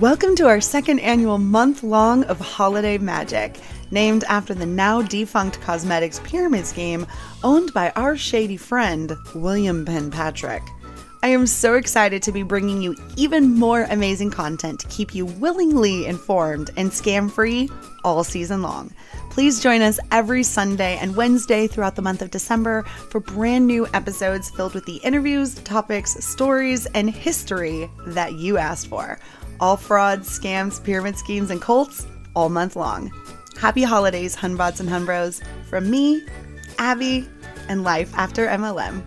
Welcome to our second annual month long of holiday magic, named after the now defunct cosmetics pyramid scheme owned by our shady friend, William Penn Patrick. I am so excited to be bringing you even more amazing content to keep you willingly informed and scam free all season long. Please join us every Sunday and Wednesday throughout the month of December for brand new episodes filled with the interviews, topics, stories, and history that you asked for all frauds, scams, pyramid schemes, and cults all month long. Happy holidays, Hunbots and Hunbros, from me, Abby, and Life After MLM.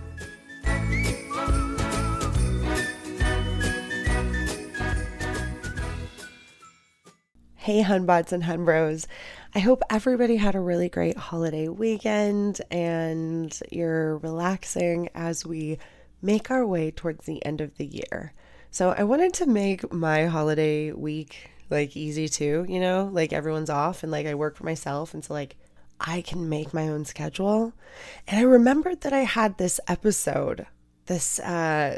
Hey, Hunbots and Hunbros. I hope everybody had a really great holiday weekend and you're relaxing as we make our way towards the end of the year. So I wanted to make my holiday week like easy too, you know, like everyone's off and like I work for myself. And so like I can make my own schedule. And I remembered that I had this episode, this, uh,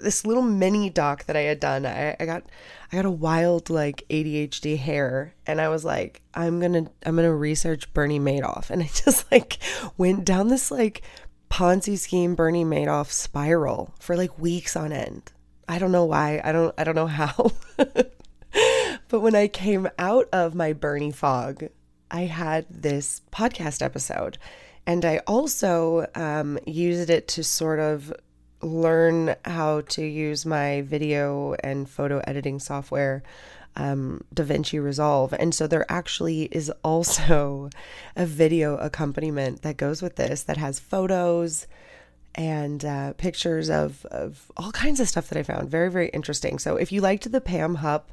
this little mini doc that I had done. I, I got I got a wild like ADHD hair and I was like, I'm gonna I'm gonna research Bernie Madoff. And I just like went down this like Ponzi scheme Bernie Madoff spiral for like weeks on end. I don't know why. I don't I don't know how. but when I came out of my Bernie fog, I had this podcast episode. And I also um, used it to sort of learn how to use my video and photo editing software, um, DaVinci Resolve. And so there actually is also a video accompaniment that goes with this that has photos and uh, pictures of, of all kinds of stuff that I found. Very, very interesting. So if you liked the Pam Hupp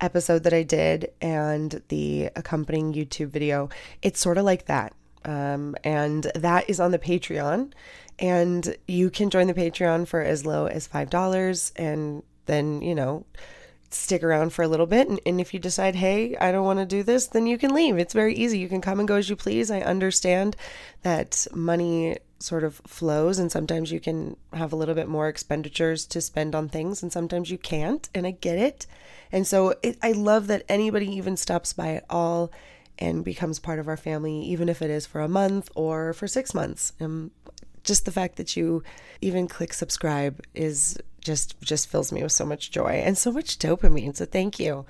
episode that I did and the accompanying YouTube video, it's sort of like that. Um, and that is on the Patreon. And you can join the Patreon for as low as $5. And then, you know, stick around for a little bit. And, and if you decide, hey, I don't want to do this, then you can leave. It's very easy. You can come and go as you please. I understand that money sort of flows and sometimes you can have a little bit more expenditures to spend on things and sometimes you can't and i get it and so it, i love that anybody even stops by at all and becomes part of our family even if it is for a month or for six months and just the fact that you even click subscribe is just just fills me with so much joy and so much dopamine so thank you.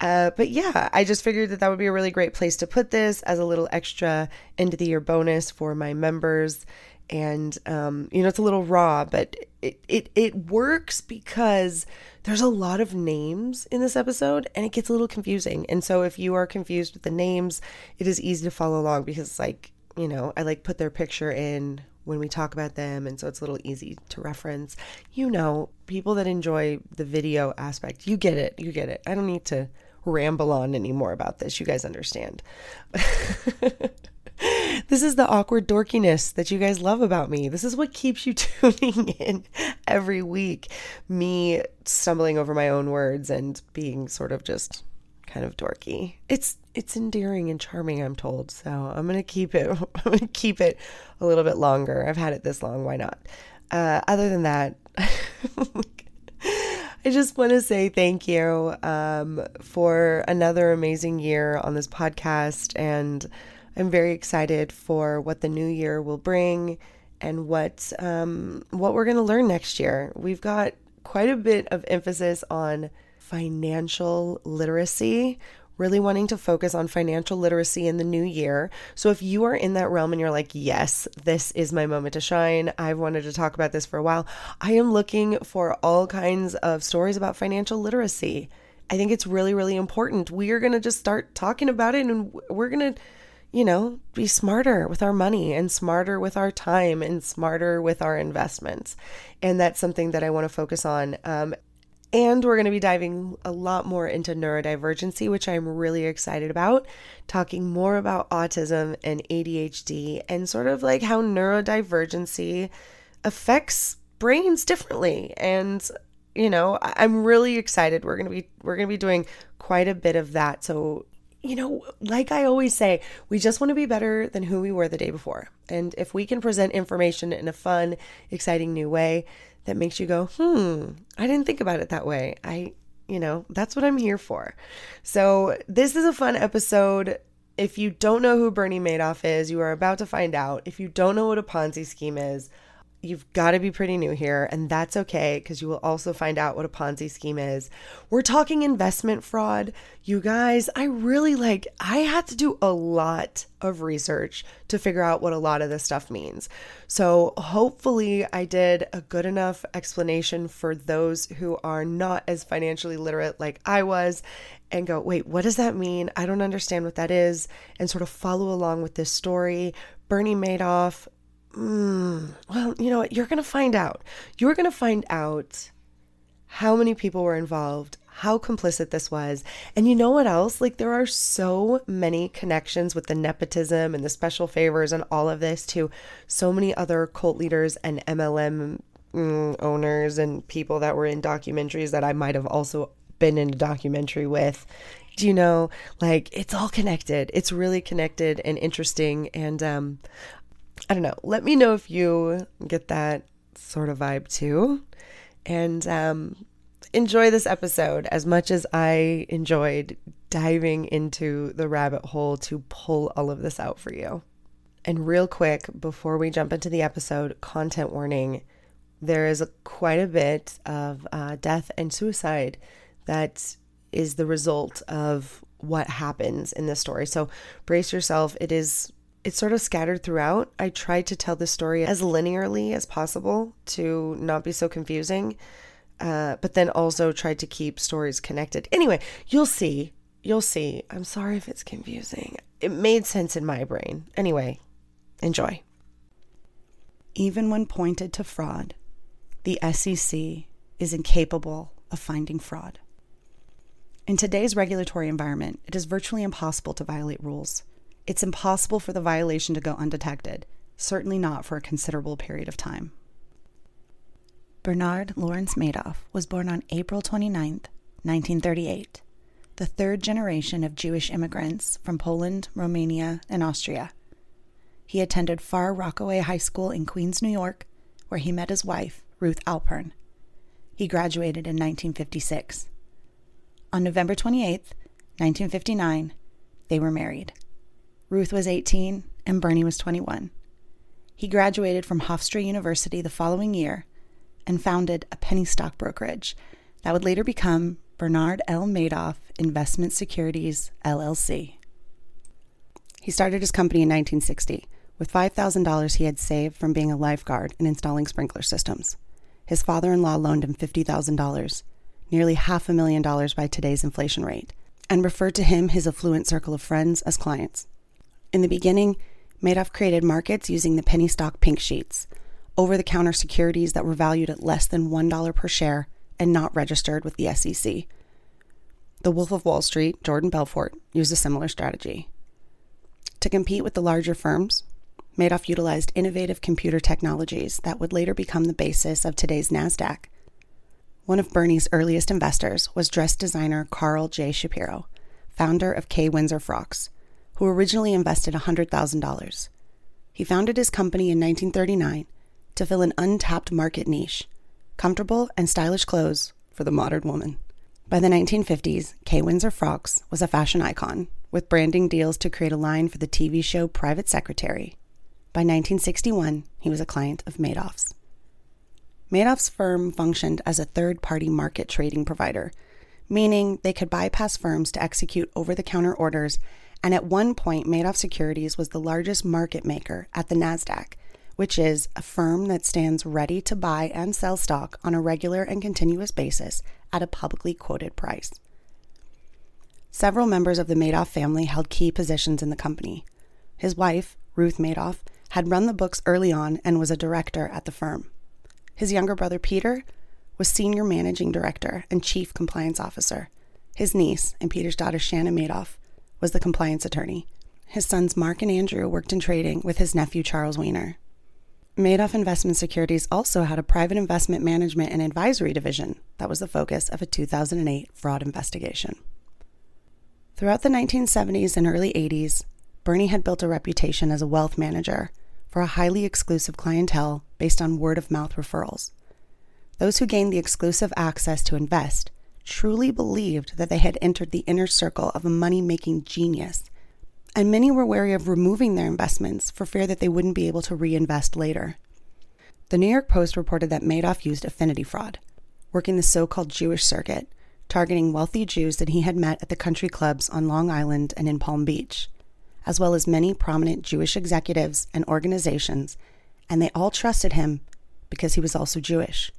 Uh, but yeah i just figured that that would be a really great place to put this as a little extra end of the year bonus for my members. And um, you know it's a little raw but it, it it works because there's a lot of names in this episode and it gets a little confusing. And so if you are confused with the names it is easy to follow along because like you know i like put their picture in when we talk about them and so it's a little easy to reference you know people that enjoy the video aspect you get it you get it i don't need to ramble on anymore about this you guys understand this is the awkward dorkiness that you guys love about me. This is what keeps you tuning in every week. Me stumbling over my own words and being sort of just kind of dorky. It's it's endearing and charming, I'm told. So I'm gonna keep it. I'm gonna keep it a little bit longer. I've had it this long. Why not? Uh, other than that, I just want to say thank you um, for another amazing year on this podcast, and I'm very excited for what the new year will bring and what um, what we're gonna learn next year. We've got quite a bit of emphasis on financial literacy, really wanting to focus on financial literacy in the new year. So if you are in that realm and you're like, yes, this is my moment to shine, I've wanted to talk about this for a while, I am looking for all kinds of stories about financial literacy. I think it's really, really important. We are going to just start talking about it and we're going to, you know, be smarter with our money and smarter with our time and smarter with our investments. And that's something that I want to focus on. Um, and we're going to be diving a lot more into neurodivergency, which I'm really excited about, talking more about autism and ADHD and sort of like how neurodivergency affects brains differently. And you know, I'm really excited. We're going to be we're going to be doing quite a bit of that. So, you know, like I always say, we just want to be better than who we were the day before. And if we can present information in a fun, exciting new way, that makes you go, hmm, I didn't think about it that way. I, you know, that's what I'm here for. So, this is a fun episode. If you don't know who Bernie Madoff is, you are about to find out. If you don't know what a Ponzi scheme is, You've got to be pretty new here, and that's okay because you will also find out what a Ponzi scheme is. We're talking investment fraud. You guys, I really like, I had to do a lot of research to figure out what a lot of this stuff means. So, hopefully, I did a good enough explanation for those who are not as financially literate like I was and go, wait, what does that mean? I don't understand what that is, and sort of follow along with this story. Bernie Madoff, Mm, well, you know what? You're going to find out. You're going to find out how many people were involved, how complicit this was. And you know what else? Like, there are so many connections with the nepotism and the special favors and all of this to so many other cult leaders and MLM mm, owners and people that were in documentaries that I might have also been in a documentary with. Do you know, like, it's all connected. It's really connected and interesting. And um, I don't know. Let me know if you get that sort of vibe too. And um, enjoy this episode as much as I enjoyed diving into the rabbit hole to pull all of this out for you. And real quick, before we jump into the episode, content warning there is a, quite a bit of uh, death and suicide that is the result of what happens in this story. So brace yourself. It is it's sort of scattered throughout. I tried to tell the story as linearly as possible to not be so confusing, uh, but then also tried to keep stories connected. Anyway, you'll see. You'll see. I'm sorry if it's confusing. It made sense in my brain. Anyway, enjoy. Even when pointed to fraud, the SEC is incapable of finding fraud. In today's regulatory environment, it is virtually impossible to violate rules. It's impossible for the violation to go undetected, certainly not for a considerable period of time. Bernard Lawrence Madoff was born on April 29, 1938, the third generation of Jewish immigrants from Poland, Romania, and Austria. He attended Far Rockaway High School in Queens, New York, where he met his wife, Ruth Alpern. He graduated in 1956. On November 28, 1959, they were married. Ruth was 18 and Bernie was 21. He graduated from Hofstra University the following year and founded a penny stock brokerage that would later become Bernard L. Madoff Investment Securities, LLC. He started his company in 1960 with $5,000 he had saved from being a lifeguard and installing sprinkler systems. His father in law loaned him $50,000, nearly half a million dollars by today's inflation rate, and referred to him, his affluent circle of friends, as clients. In the beginning, Madoff created markets using the penny stock pink sheets, over the counter securities that were valued at less than $1 per share and not registered with the SEC. The Wolf of Wall Street, Jordan Belfort, used a similar strategy. To compete with the larger firms, Madoff utilized innovative computer technologies that would later become the basis of today's NASDAQ. One of Bernie's earliest investors was dress designer Carl J. Shapiro, founder of Kay Windsor Frocks, who originally invested $100,000. He founded his company in 1939 to fill an untapped market niche comfortable and stylish clothes for the modern woman. By the 1950s, Kay Windsor Frocks was a fashion icon, with branding deals to create a line for the TV show Private Secretary. By 1961, he was a client of Madoff's. Madoff's firm functioned as a third party market trading provider, meaning they could bypass firms to execute over the counter orders. And at one point, Madoff Securities was the largest market maker at the NASDAQ, which is a firm that stands ready to buy and sell stock on a regular and continuous basis at a publicly quoted price. Several members of the Madoff family held key positions in the company. His wife, Ruth Madoff, had run the books early on and was a director at the firm. His younger brother, Peter, was senior managing director and chief compliance officer. His niece and Peter's daughter, Shannon Madoff, was the compliance attorney. His sons, Mark and Andrew, worked in trading with his nephew, Charles Weiner. Madoff Investment Securities also had a private investment management and advisory division that was the focus of a 2008 fraud investigation. Throughout the 1970s and early 80s, Bernie had built a reputation as a wealth manager for a highly exclusive clientele based on word of mouth referrals. Those who gained the exclusive access to invest truly believed that they had entered the inner circle of a money making genius, and many were wary of removing their investments for fear that they wouldn't be able to reinvest later. The New York Post reported that Madoff used affinity fraud, working the so called Jewish circuit, targeting wealthy Jews that he had met at the country clubs on Long Island and in Palm Beach as well as many prominent Jewish executives and organizations, and they all trusted him because he was also Jewish.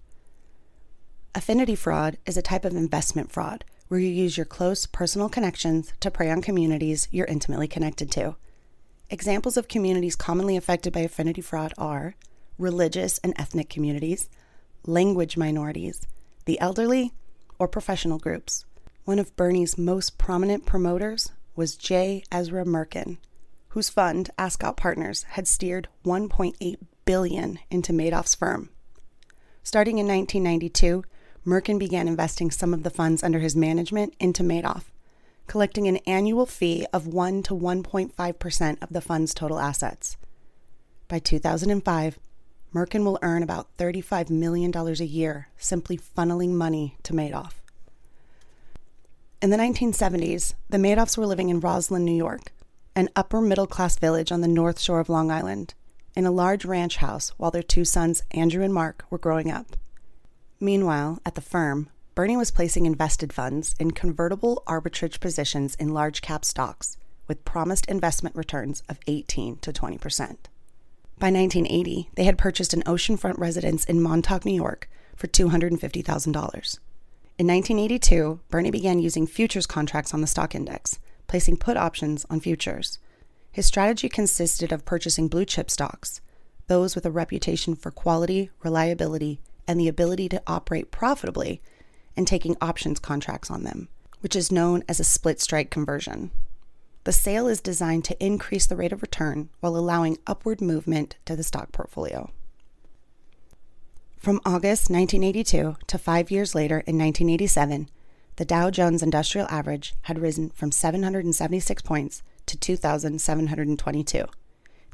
Affinity fraud is a type of investment fraud where you use your close personal connections to prey on communities you're intimately connected to. Examples of communities commonly affected by affinity fraud are religious and ethnic communities, language minorities, the elderly, or professional groups. One of Bernie's most prominent promoters was J. Ezra Merkin, whose fund, Ascot Partners, had steered 1.8 billion into Madoff's firm. Starting in 1992, Merkin began investing some of the funds under his management into Madoff, collecting an annual fee of 1 to 1.5% of the fund's total assets. By 2005, Merkin will earn about $35 million a year simply funneling money to Madoff. In the 1970s, the Madoffs were living in Roslyn, New York, an upper middle class village on the north shore of Long Island, in a large ranch house while their two sons, Andrew and Mark, were growing up. Meanwhile, at the firm, Bernie was placing invested funds in convertible arbitrage positions in large cap stocks with promised investment returns of 18 to 20 percent. By 1980, they had purchased an oceanfront residence in Montauk, New York for $250,000. In 1982, Bernie began using futures contracts on the stock index, placing put options on futures. His strategy consisted of purchasing blue chip stocks, those with a reputation for quality, reliability, and the ability to operate profitably, and taking options contracts on them, which is known as a split strike conversion. The sale is designed to increase the rate of return while allowing upward movement to the stock portfolio. From August 1982 to five years later in 1987, the Dow Jones Industrial Average had risen from 776 points to 2,722.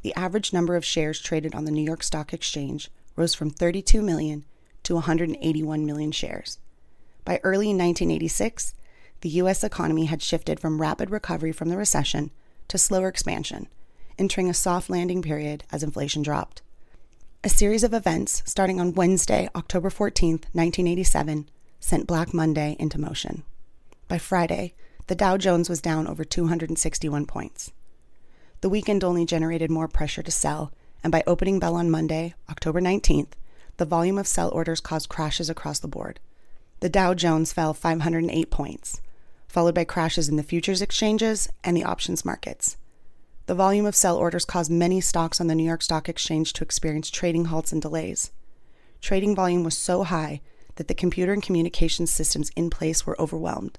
The average number of shares traded on the New York Stock Exchange rose from 32 million to 181 million shares. By early 1986, the U.S. economy had shifted from rapid recovery from the recession to slower expansion, entering a soft landing period as inflation dropped. A series of events starting on Wednesday, October 14, 1987, sent Black Monday into motion. By Friday, the Dow Jones was down over 261 points. The weekend only generated more pressure to sell, and by opening bell on Monday, October 19th, the volume of sell orders caused crashes across the board. The Dow Jones fell 508 points, followed by crashes in the futures exchanges and the options markets. The volume of sell orders caused many stocks on the New York Stock Exchange to experience trading halts and delays. Trading volume was so high that the computer and communication systems in place were overwhelmed,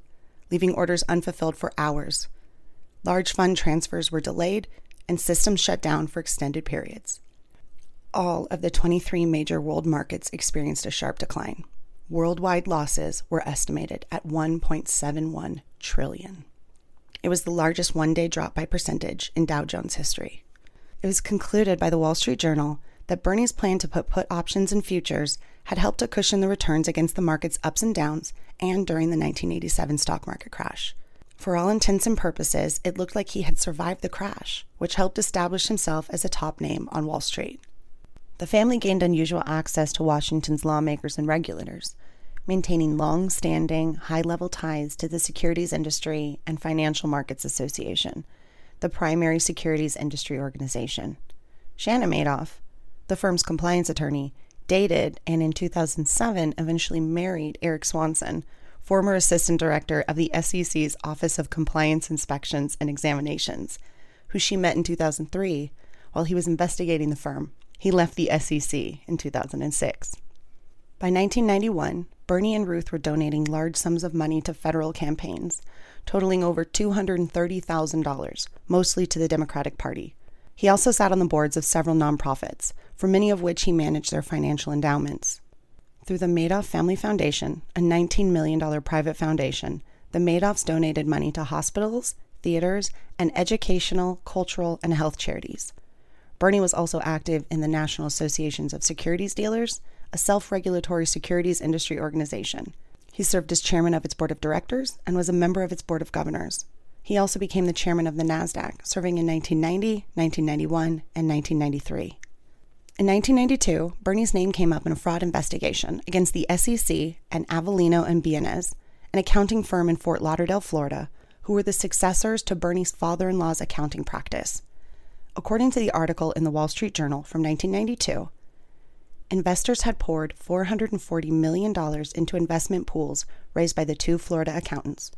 leaving orders unfulfilled for hours. Large fund transfers were delayed, and systems shut down for extended periods. All of the 23 major world markets experienced a sharp decline. Worldwide losses were estimated at 1.71 trillion. It was the largest one day drop by percentage in Dow Jones history. It was concluded by the Wall Street Journal that Bernie's plan to put put options in futures had helped to cushion the returns against the market's ups and downs and during the 1987 stock market crash. For all intents and purposes, it looked like he had survived the crash, which helped establish himself as a top name on Wall Street. The family gained unusual access to Washington's lawmakers and regulators, maintaining long standing, high level ties to the Securities Industry and Financial Markets Association, the primary securities industry organization. Shannon Madoff, the firm's compliance attorney, dated and in 2007 eventually married Eric Swanson, former assistant director of the SEC's Office of Compliance Inspections and Examinations, who she met in 2003 while he was investigating the firm. He left the SEC in 2006. By 1991, Bernie and Ruth were donating large sums of money to federal campaigns, totaling over $230,000, mostly to the Democratic Party. He also sat on the boards of several nonprofits, for many of which he managed their financial endowments. Through the Madoff Family Foundation, a $19 million private foundation, the Madoffs donated money to hospitals, theaters, and educational, cultural, and health charities. Bernie was also active in the National Associations of Securities Dealers, a self regulatory securities industry organization. He served as chairman of its board of directors and was a member of its board of governors. He also became the chairman of the NASDAQ, serving in 1990, 1991, and 1993. In 1992, Bernie's name came up in a fraud investigation against the SEC and Avellino and Bienes, an accounting firm in Fort Lauderdale, Florida, who were the successors to Bernie's father in law's accounting practice. According to the article in the Wall Street Journal from 1992, investors had poured $440 million into investment pools raised by the two Florida accountants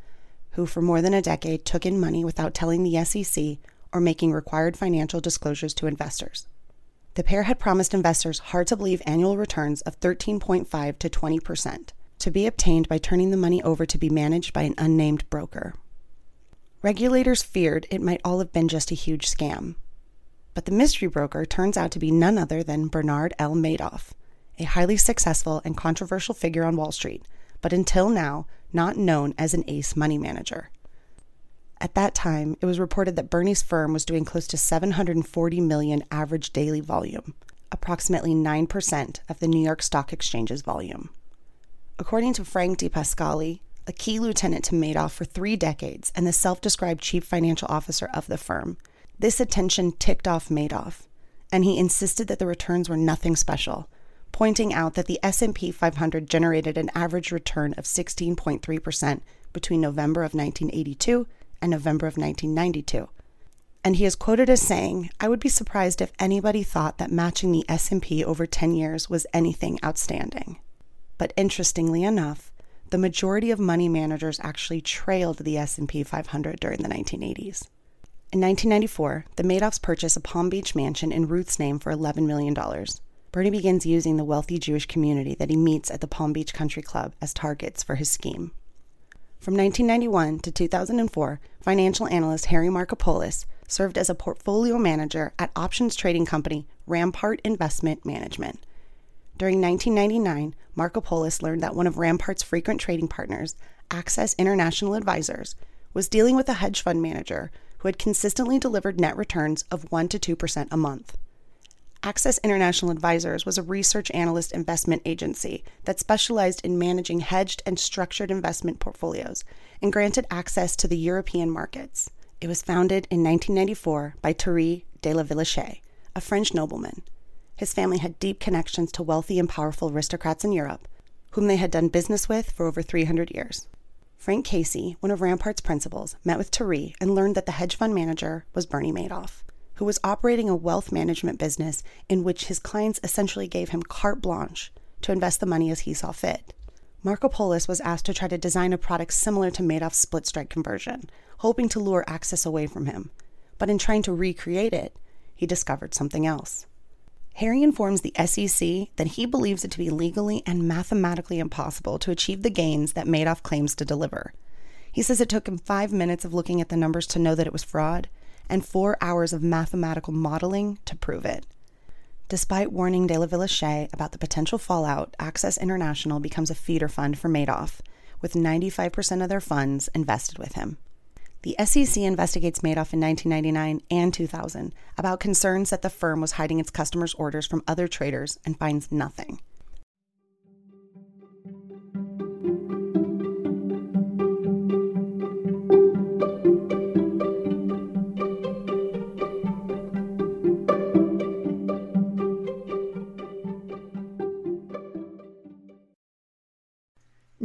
who for more than a decade took in money without telling the SEC or making required financial disclosures to investors. The pair had promised investors hard to believe annual returns of 13.5 to 20% to be obtained by turning the money over to be managed by an unnamed broker. Regulators feared it might all have been just a huge scam. But the mystery broker turns out to be none other than Bernard L. Madoff, a highly successful and controversial figure on Wall Street, but until now, not known as an ace money manager. At that time, it was reported that Bernie's firm was doing close to 740 million average daily volume, approximately 9% of the New York Stock Exchange's volume. According to Frank DiPascali, a key lieutenant to Madoff for three decades and the self-described chief financial officer of the firm, this attention ticked off Madoff, and he insisted that the returns were nothing special pointing out that the S&P 500 generated an average return of 16.3% between November of 1982 and November of 1992. And he is quoted as saying, "I would be surprised if anybody thought that matching the S&P over 10 years was anything outstanding." But interestingly enough, the majority of money managers actually trailed the S&P 500 during the 1980s. In 1994, the Madoffs purchased a Palm Beach mansion in Ruth's name for $11 million. Bernie begins using the wealthy Jewish community that he meets at the Palm Beach Country Club as targets for his scheme. From 1991 to 2004, financial analyst Harry Markopolos served as a portfolio manager at options trading company Rampart Investment Management. During 1999, Markopolos learned that one of Rampart's frequent trading partners, Access International Advisors, was dealing with a hedge fund manager who had consistently delivered net returns of 1 to 2% a month. Access International Advisors was a research analyst investment agency that specialized in managing hedged and structured investment portfolios and granted access to the European markets. It was founded in 1994 by Thierry de la Villeche, a French nobleman. His family had deep connections to wealthy and powerful aristocrats in Europe, whom they had done business with for over 300 years. Frank Casey, one of Rampart's principals, met with Thierry and learned that the hedge fund manager was Bernie Madoff who was operating a wealth management business in which his clients essentially gave him carte blanche to invest the money as he saw fit. Markopolos was asked to try to design a product similar to Madoff's split strike conversion, hoping to lure access away from him. But in trying to recreate it, he discovered something else. Harry informs the SEC that he believes it to be legally and mathematically impossible to achieve the gains that Madoff claims to deliver. He says it took him five minutes of looking at the numbers to know that it was fraud, and four hours of mathematical modeling to prove it. Despite warning De La Villechais about the potential fallout, Access International becomes a feeder fund for Madoff, with 95% of their funds invested with him. The SEC investigates Madoff in 1999 and 2000 about concerns that the firm was hiding its customers' orders from other traders and finds nothing.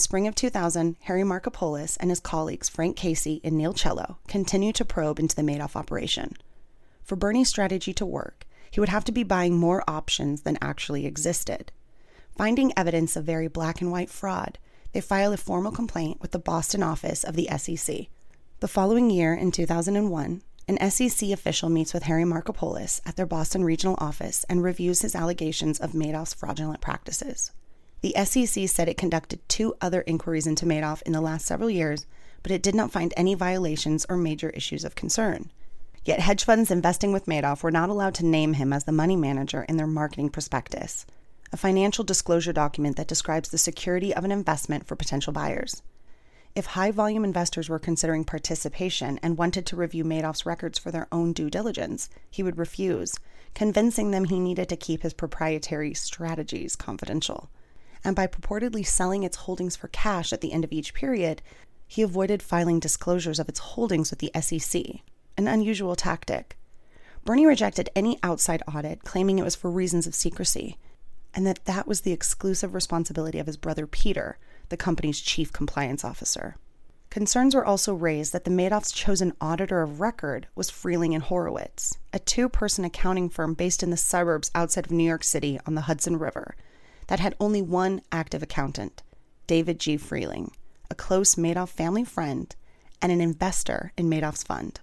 spring of 2000, Harry Markopolos and his colleagues Frank Casey and Neil Chelo continued to probe into the Madoff operation. For Bernie's strategy to work, he would have to be buying more options than actually existed. Finding evidence of very black and white fraud, they filed a formal complaint with the Boston office of the SEC. The following year, in 2001, an SEC official meets with Harry Markopolos at their Boston regional office and reviews his allegations of Madoff's fraudulent practices. The SEC said it conducted two other inquiries into Madoff in the last several years, but it did not find any violations or major issues of concern. Yet hedge funds investing with Madoff were not allowed to name him as the money manager in their marketing prospectus, a financial disclosure document that describes the security of an investment for potential buyers. If high volume investors were considering participation and wanted to review Madoff's records for their own due diligence, he would refuse, convincing them he needed to keep his proprietary strategies confidential and by purportedly selling its holdings for cash at the end of each period, he avoided filing disclosures of its holdings with the SEC, an unusual tactic. Bernie rejected any outside audit, claiming it was for reasons of secrecy, and that that was the exclusive responsibility of his brother Peter, the company's chief compliance officer. Concerns were also raised that the Madoff's chosen auditor of record was Friehling and Horowitz, a two person accounting firm based in the suburbs outside of New York City on the Hudson River that had only one active accountant, David G. Friehling, a close Madoff family friend and an investor in Madoff's fund.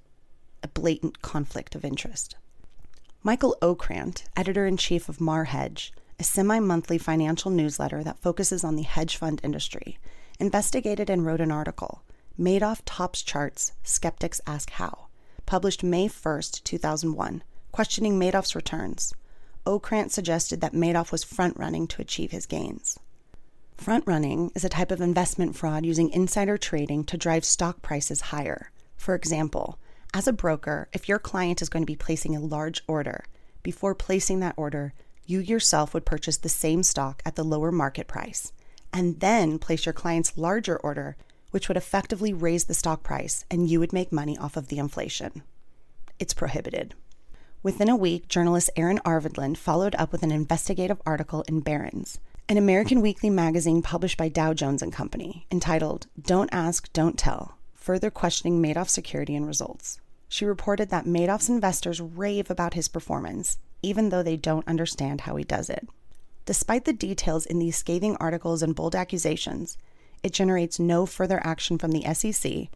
A blatant conflict of interest. Michael Ocrant, editor in chief of MARHedge, a semi monthly financial newsletter that focuses on the hedge fund industry, investigated and wrote an article, Madoff Tops Charts Skeptics Ask How, published May 1, 2001, questioning Madoff's returns. Ocrant suggested that Madoff was front running to achieve his gains. Front running is a type of investment fraud using insider trading to drive stock prices higher. For example, As a broker, if your client is going to be placing a large order, before placing that order, you yourself would purchase the same stock at the lower market price and then place your client's larger order, which would effectively raise the stock price and you would make money off of the inflation. It's prohibited. Within a week, journalist Erin Arvedlund followed up with an investigative article in Barron's, an American weekly magazine published by Dow Jones and Company, entitled Don't Ask, Don't Tell: Further Questioning Madoff's Security and Results. She reported that Madoff's investors rave about his performance, even though they don't understand how he does it. Despite the details in these scathing articles and bold accusations, it generates no further action from the SEC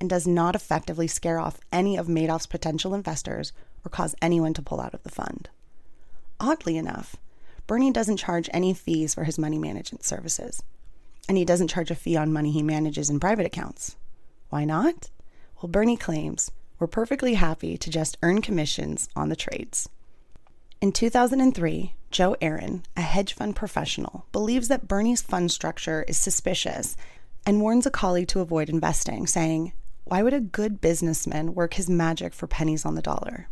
and does not effectively scare off any of Madoff's potential investors or cause anyone to pull out of the fund. Oddly enough, Bernie doesn't charge any fees for his money management services, and he doesn't charge a fee on money he manages in private accounts. Why not? Well, Bernie claims we're perfectly happy to just earn commissions on the trades. In 2003, Joe Aaron, a hedge fund professional, believes that Bernie's fund structure is suspicious and warns a colleague to avoid investing, saying, Why would a good businessman work his magic for pennies on the dollar?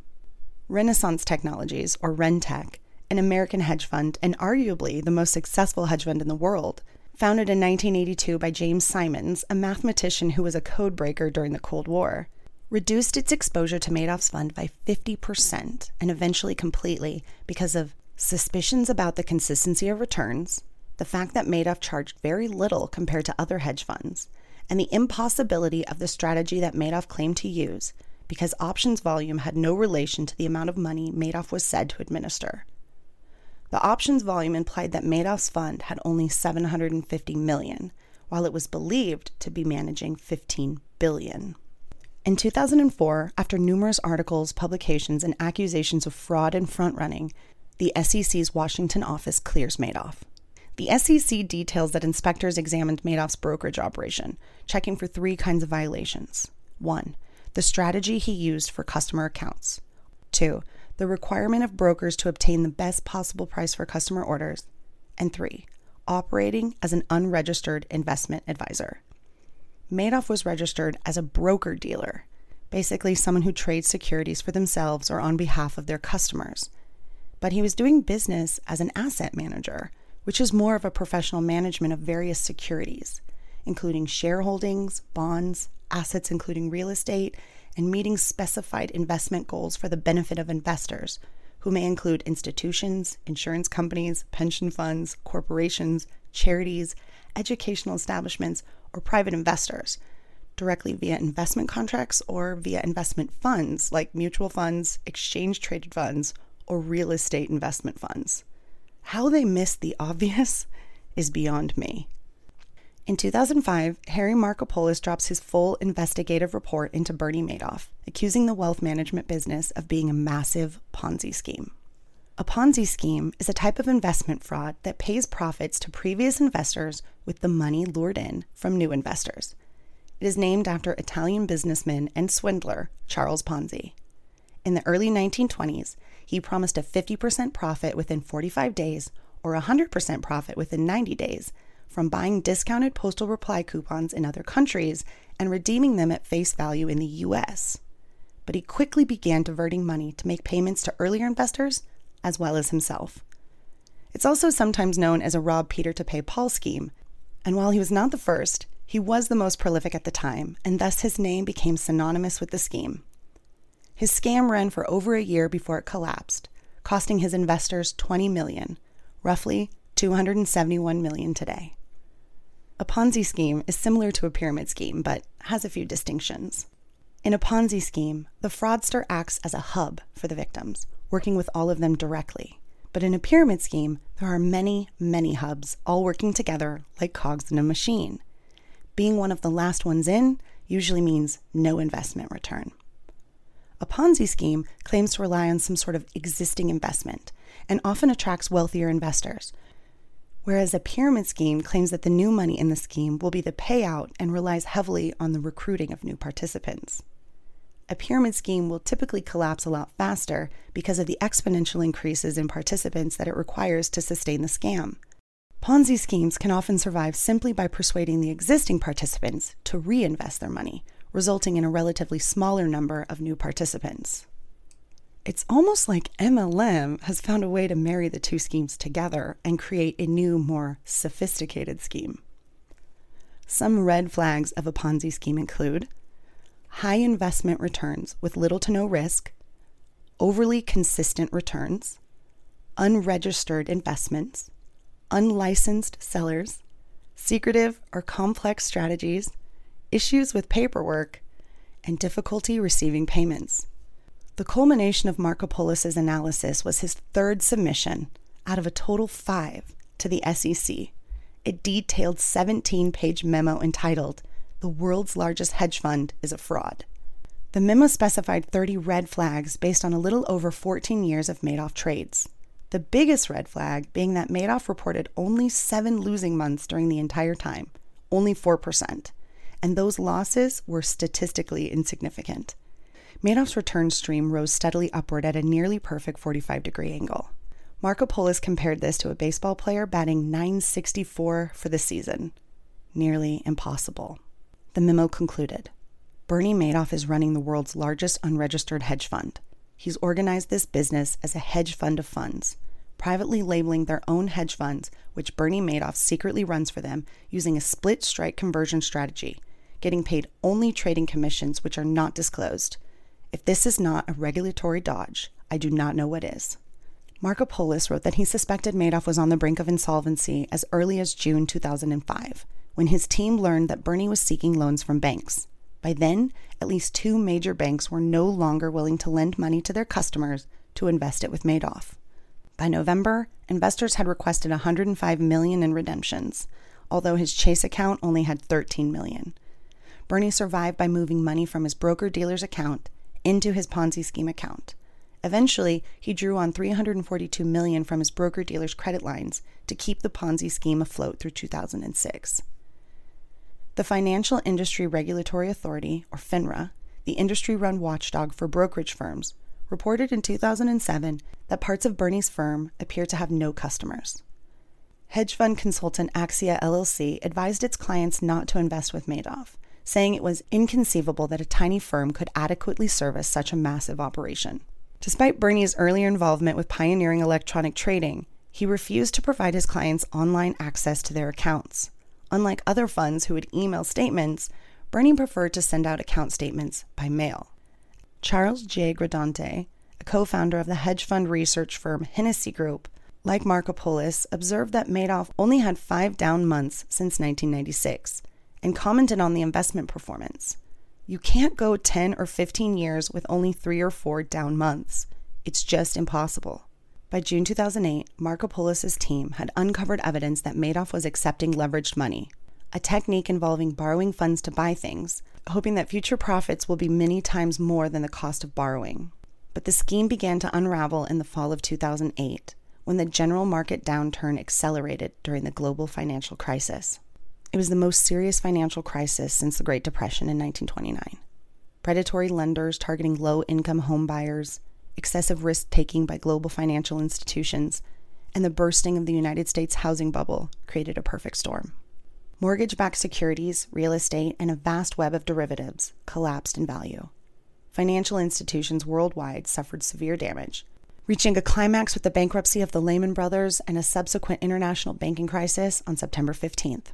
Renaissance Technologies, or Rentech, an American hedge fund and arguably the most successful hedge fund in the world, founded in 1982 by James Simons, a mathematician who was a code breaker during the Cold War, reduced its exposure to Madoff's fund by 50% and eventually completely because of suspicions about the consistency of returns, the fact that Madoff charged very little compared to other hedge funds, and the impossibility of the strategy that Madoff claimed to use because options volume had no relation to the amount of money Madoff was said to administer. The options volume implied that Madoff's fund had only 750 million, while it was believed to be managing 15 billion. In 2004, after numerous articles, publications, and accusations of fraud and front running, the SEC's Washington office clears Madoff. The SEC details that inspectors examined Madoff's brokerage operation, checking for three kinds of violations. One, the strategy he used for customer accounts. Two, the requirement of brokers to obtain the best possible price for customer orders, and three, operating as an unregistered investment advisor. Madoff was registered as a broker dealer, basically someone who trades securities for themselves or on behalf of their customers. But he was doing business as an asset manager, which is more of a professional management of various securities, including shareholdings, bonds, assets including real estate, and meeting specified investment goals for the benefit of investors, who may include institutions, insurance companies, pension funds, corporations, charities, educational establishments, or private investors, directly via investment contracts or via investment funds like mutual funds, exchange traded funds, or real estate investment funds. How they missed the obvious is beyond me. In 2005, Harry Markopolos drops his full investigative report into Bernie Madoff, accusing the wealth management business of being a massive Ponzi scheme. A Ponzi scheme is a type of investment fraud that pays profits to previous investors with the money lured in from new investors. It is named after Italian businessman and swindler Charles Ponzi. In the early 1920s, he promised a 50% profit within 45 days or a 100% profit within 90 days from buying discounted postal reply coupons in other countries and redeeming them at face value in the US. But he quickly began diverting money to make payments to earlier investors as well as himself. It's also sometimes known as a rob Peter to pay Paul scheme, and while he was not the first, he was the most prolific at the time, and thus his name became synonymous with the scheme. His scam ran for over a year before it collapsed, costing his investors 20 million, roughly 271 million today. A Ponzi scheme is similar to a pyramid scheme, but has a few distinctions. In a Ponzi scheme, the fraudster acts as a hub for the victims, working with all of them directly. But in a pyramid scheme, there are many, many hubs all working together like cogs in a machine. Being one of the last ones in usually means no investment return. A Ponzi scheme claims to rely on some sort of existing investment and often attracts wealthier investors, whereas a pyramid scheme claims that the new money in the scheme will be the payout and relies heavily on the recruiting of new participants. A pyramid scheme will typically collapse a lot faster because of the exponential increases in participants that it requires to sustain the scam. Ponzi schemes can often survive simply by persuading the existing participants to reinvest their money, resulting in a relatively smaller number of new participants. It's almost like MLM has found a way to marry the two schemes together and create a new, more sophisticated scheme. Some red flags of a Ponzi scheme include high investment returns with little to no risk, overly consistent returns, unregistered investments, unlicensed sellers, secretive or complex strategies, issues with paperwork, and difficulty receiving payments. The culmination of Markopoulos's analysis was his third submission out of a total five to the SEC, a detailed 17 page memo entitled, The World's Largest Hedge Fund is a Fraud. The memo specified 30 red flags based on a little over 14 years of Madoff trades. The biggest red flag being that Madoff reported only seven losing months during the entire time, only 4%, and those losses were statistically insignificant. Madoff's return stream rose steadily upward at a nearly perfect 45 degree angle. Markopoulos compared this to a baseball player batting 964 for the season. Nearly impossible. The memo concluded Bernie Madoff is running the world's largest unregistered hedge fund. He's organized this business as a hedge fund of funds, privately labeling their own hedge funds, which Bernie Madoff secretly runs for them using a split strike conversion strategy, getting paid only trading commissions which are not disclosed. If this is not a regulatory dodge, I do not know what is. Markopoulos wrote that he suspected Madoff was on the brink of insolvency as early as June 2005, when his team learned that Bernie was seeking loans from banks. By then, at least two major banks were no longer willing to lend money to their customers to invest it with Madoff. By November, investors had requested 105 million in redemptions, although his Chase account only had 13 million. Bernie survived by moving money from his broker dealer's account into his Ponzi scheme account. Eventually, he drew on 342 million from his broker dealer's credit lines to keep the Ponzi scheme afloat through 2006. The Financial Industry Regulatory Authority, or FINRA, the industry run watchdog for brokerage firms, reported in 2007 that parts of Bernie's firm appear to have no customers. Hedge fund consultant Aksia LLC advised its clients not to invest with Madoff, saying it was inconceivable that a tiny firm could adequately service such a massive operation. Despite Bernie's earlier involvement with pioneering electronic trading, he refused to provide his clients online access to their accounts. Unlike other funds who would email statements, Bernie preferred to send out account statements by mail. Charles J. Gradante, a co founder of the hedge fund research firm Hennessee Group, like Markopoulos, observed that Madoff only had five down months since 1996 and commented on the investment performance. You can't go 10 or 15 years with only three or four down months. It's just impossible. By June 2008, Markopoulos' team had uncovered evidence that Madoff was accepting leveraged money, a technique involving borrowing funds to buy things, hoping that future profits will be many times more than the cost of borrowing. But the scheme began to unravel in the fall of 2008 when the general market downturn accelerated during the global financial crisis. It was the most serious financial crisis since the Great Depression in 1929. Predatory lenders targeting low income homebuyers, excessive risk taking by global financial institutions, and the bursting of the United States housing bubble created a perfect storm. Mortgage backed securities, real estate, and a vast web of derivatives collapsed in value. Financial institutions worldwide suffered severe damage, reaching a climax with the bankruptcy of the Lehman Brothers and a subsequent international banking crisis on September 15th.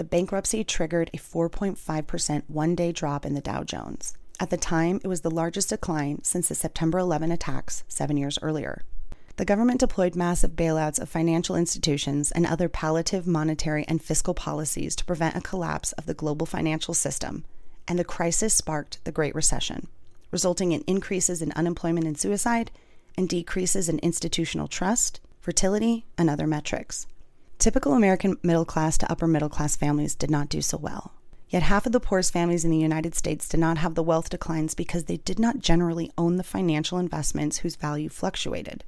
The bankruptcy triggered a 4.5% one day drop in the Dow Jones. At the time, it was the largest decline since the September 11 attacks seven years earlier. The government deployed massive bailouts of financial institutions and other palliative monetary and fiscal policies to prevent a collapse of the global financial system, and the crisis sparked the Great Recession, resulting in increases in unemployment and suicide and decreases in institutional trust, fertility, and other metrics. Typical American middle class to upper middle class families did not do so well. Yet half of the poorest families in the United States did not have the wealth declines because they did not generally own the financial investments whose value fluctuated.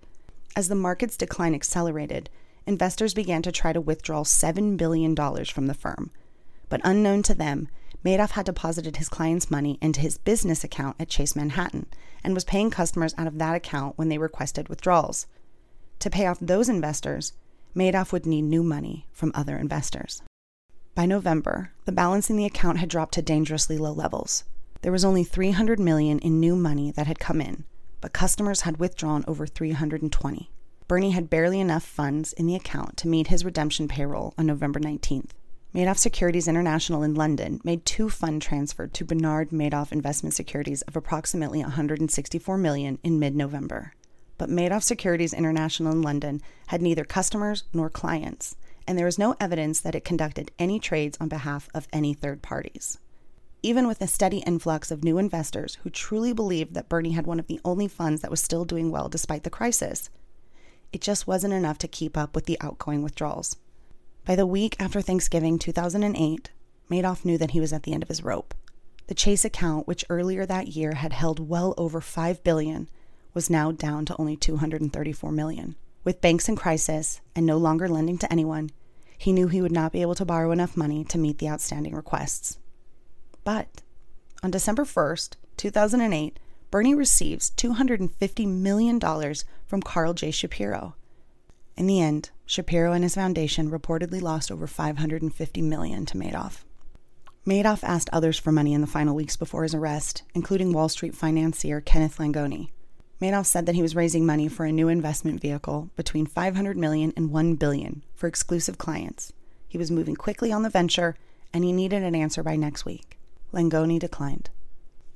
As the market's decline accelerated, investors began to try to withdraw $7 billion from the firm. But unknown to them, Madoff had deposited his clients' money into his business account at Chase Manhattan and was paying customers out of that account when they requested withdrawals. To pay off those investors, Madoff would need new money from other investors. By November, the balance in the account had dropped to dangerously low levels. There was only 300 million in new money that had come in, but customers had withdrawn over 320. Bernie had barely enough funds in the account to meet his redemption payroll on November 19th. Madoff Securities International in London made two fund transfers to Bernard Madoff Investment Securities of approximately 164 million in mid-November. But Madoff Securities International in London had neither customers nor clients, and there was no evidence that it conducted any trades on behalf of any third parties. Even with a steady influx of new investors who truly believed that Bernie had one of the only funds that was still doing well despite the crisis, it just wasn't enough to keep up with the outgoing withdrawals. By the week after Thanksgiving 2008, Madoff knew that he was at the end of his rope. The Chase account, which earlier that year had held well over 5 billion, was now down to only 234 million. With banks in crisis and no longer lending to anyone, he knew he would not be able to borrow enough money to meet the outstanding requests. But on December 1st, 2008, Bernie receives $250 million from Carl J. Shapiro. In the end, Shapiro and his foundation reportedly lost over 550 million to Madoff. Madoff asked others for money in the final weeks before his arrest, including Wall Street financier Kenneth Langone. Madoff said that he was raising money for a new investment vehicle between 500 million and 1 billion for exclusive clients. He was moving quickly on the venture and he needed an answer by next week. Langone declined.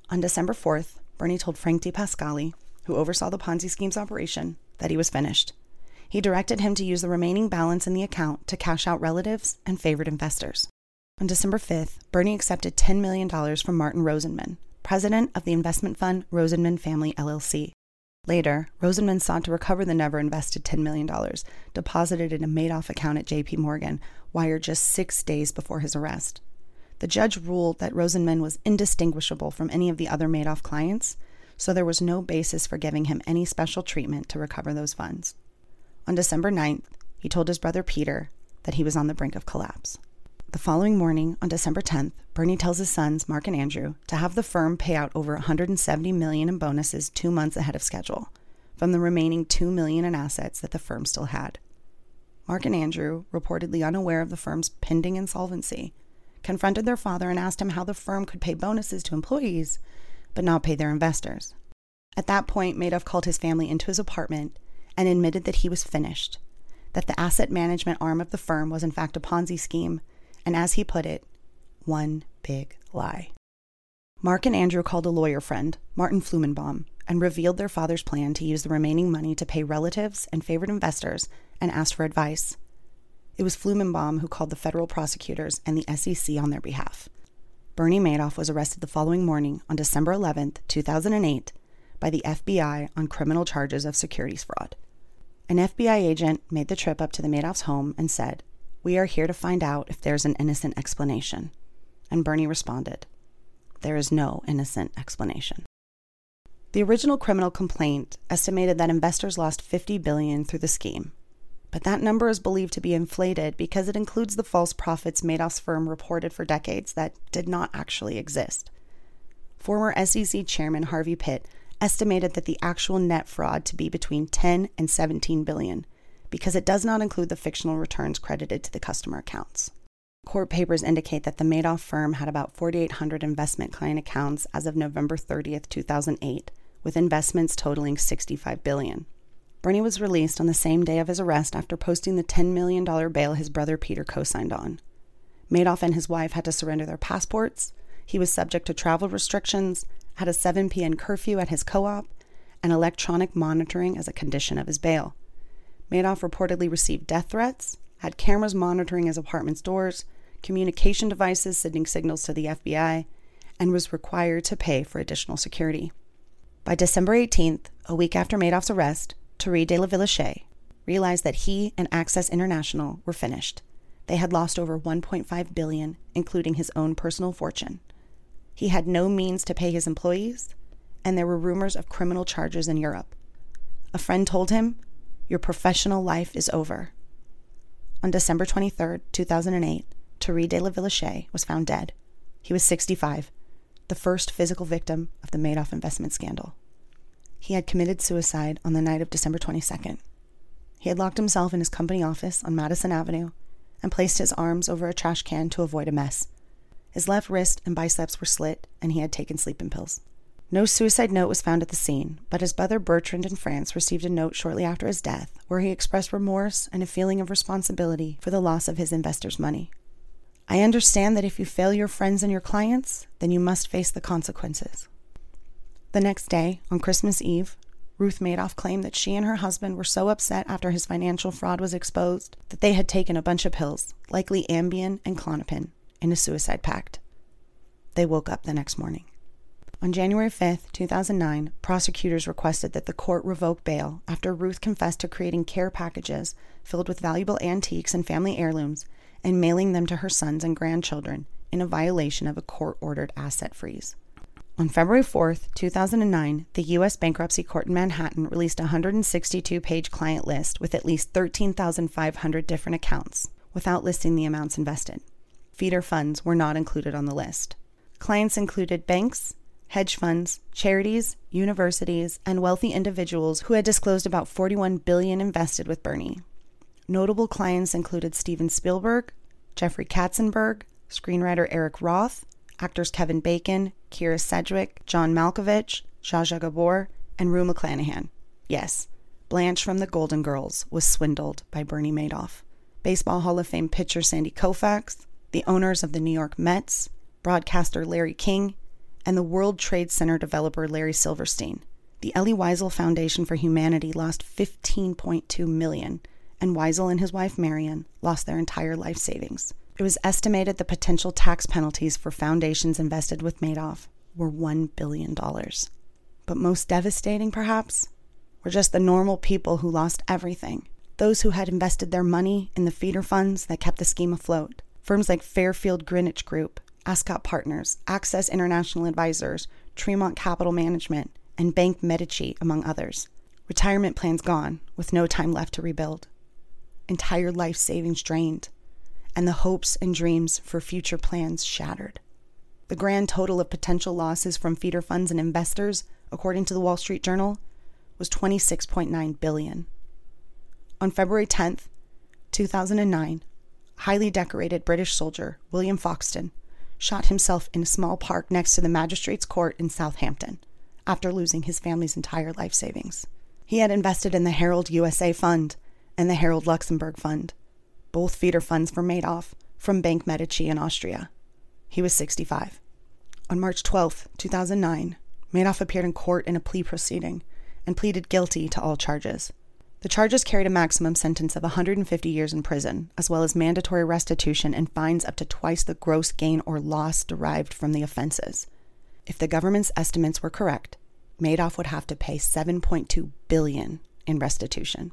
On December 4th, Bernie told Frank DiPascali, who oversaw the Ponzi scheme's operation, that he was finished. He directed him to use the remaining balance in the account to cash out relatives and favored investors. On December 5th, Bernie accepted $10 million from Martin Rosenman, president of the investment fund Rosenman Family LLC. Later, Rosenman sought to recover the never invested $10 million, deposited in a Madoff account at JP Morgan, wired just six days before his arrest. The judge ruled that Rosenman was indistinguishable from any of the other Madoff clients, so there was no basis for giving him any special treatment to recover those funds. On December 9th, he told his brother Peter that he was on the brink of collapse. The following morning, on December 10th, Bernie tells his sons, Mark and Andrew, to have the firm pay out over 170 million in bonuses 2 months ahead of schedule from the remaining 2 million in assets that the firm still had. Mark and Andrew, reportedly unaware of the firm's pending insolvency, confronted their father and asked him how the firm could pay bonuses to employees but not pay their investors. At that point, Madoff called his family into his apartment and admitted that he was finished, that the asset management arm of the firm was in fact a Ponzi scheme, and as he put it, one big lie. Mark and Andrew called a lawyer friend, Martin Flumenbaum, and revealed their father's plan to use the remaining money to pay relatives and favored investors and asked for advice. It was Flumenbaum who called the federal prosecutors and the SEC on their behalf. Bernie Madoff was arrested the following morning on December 11, 2008, by the FBI on criminal charges of securities fraud. An FBI agent made the trip up to the Madoff's home and said, We are here to find out if there's an innocent explanation. And Bernie responded, There is no innocent explanation. The original criminal complaint estimated that investors lost 50 billion through the scheme, but that number is believed to be inflated because it includes the false profits Madoff's firm reported for decades that did not actually exist. Former SEC Chairman Harvey Pitt estimated that the actual net fraud to be between 10 and 17 billion because it does not include the fictional returns credited to the customer accounts. Court papers indicate that the Madoff firm had about 4,800 investment client accounts as of November 30, 2008, with investments totaling 65 billion. Bernie was released on the same day of his arrest after posting the $10 million bail his brother Peter co signed on. Madoff and his wife had to surrender their passports. He was subject to travel restrictions, had a 7 p.m. curfew at his co op, and electronic monitoring as a condition of his bail. Madoff reportedly received death threats, had cameras monitoring his apartment's doors, communication devices sending signals to the FBI, and was required to pay for additional security. By December 18th, a week after Madoff's arrest, Thierry de la Villehuchet realized that he and Access International were finished. They had lost over 1.5 billion, including his own personal fortune. He had no means to pay his employees, and there were rumors of criminal charges in Europe. A friend told him, "Your professional life is over." On December 23, 2008, Thierry de la Villehuchet was found dead. He was 65, the first physical victim of the Madoff investment scandal. He had committed suicide on the night of December 22nd. He had locked himself in his company office on Madison Avenue and placed his arms over a trash can to avoid a mess. His left wrist and biceps were slit, and he had taken sleeping pills. No suicide note was found at the scene, but his brother Bertrand in France received a note shortly after his death where he expressed remorse and a feeling of responsibility for the loss of his investors' money. I understand that if you fail your friends and your clients, then you must face the consequences. The next day, on Christmas Eve, Ruth Madoff claimed that she and her husband were so upset after his financial fraud was exposed that they had taken a bunch of pills, likely Ambien and Klonopin, in a suicide pact. They woke up the next morning. On January 5, 2009, prosecutors requested that the court revoke bail after Ruth confessed to creating care packages filled with valuable antiques and family heirlooms and mailing them to her sons and grandchildren in a violation of a court ordered asset freeze. On February 4, 2009, the U.S. Bankruptcy Court in Manhattan released a 162 page client list with at least 13,500 different accounts without listing the amounts invested. Feeder funds were not included on the list. Clients included banks, hedge funds, charities, universities, and wealthy individuals who had disclosed about 41 billion invested with Bernie. Notable clients included Steven Spielberg, Jeffrey Katzenberg, screenwriter Eric Roth, actors Kevin Bacon, Kyra Sedgwick, John Malkovich, Zsa Gabor, and Rue McClanahan. Yes, Blanche from the Golden Girls was swindled by Bernie Madoff. Baseball Hall of Fame pitcher Sandy Koufax, the owners of the New York Mets, broadcaster Larry King, and the World Trade Center developer Larry Silverstein. The Elie Wiesel Foundation for Humanity lost 15.2 million, and Wiesel and his wife Marion lost their entire life savings. It was estimated the potential tax penalties for foundations invested with Madoff were $1 billion. But most devastating, perhaps, were just the normal people who lost everything. Those who had invested their money in the feeder funds that kept the scheme afloat. Firms like Fairfield Greenwich Group, Ascot Partners, Access International Advisors, Tremont Capital Management, and Bank Medici, among others. Retirement plans gone, with no time left to rebuild. Entire life savings drained and the hopes and dreams for future plans shattered. The grand total of potential losses from feeder funds and investors, according to the Wall Street Journal, was 26.9 billion. On February 10th, 2009, highly decorated British soldier William Foxton shot himself in a small park next to the magistrate's court in Southampton after losing his family's entire life savings. He had invested in the Herald USA Fund and the Herald Luxembourg Fund, both feeder funds for Madoff from Bank Medici in Austria. He was 65. On March 12, 2009, Madoff appeared in court in a plea proceeding and pleaded guilty to all charges. The charges carried a maximum sentence of 150 years in prison, as well as mandatory restitution and fines up to twice the gross gain or loss derived from the offenses. If the government's estimates were correct, Madoff would have to pay 7.2 billion in restitution.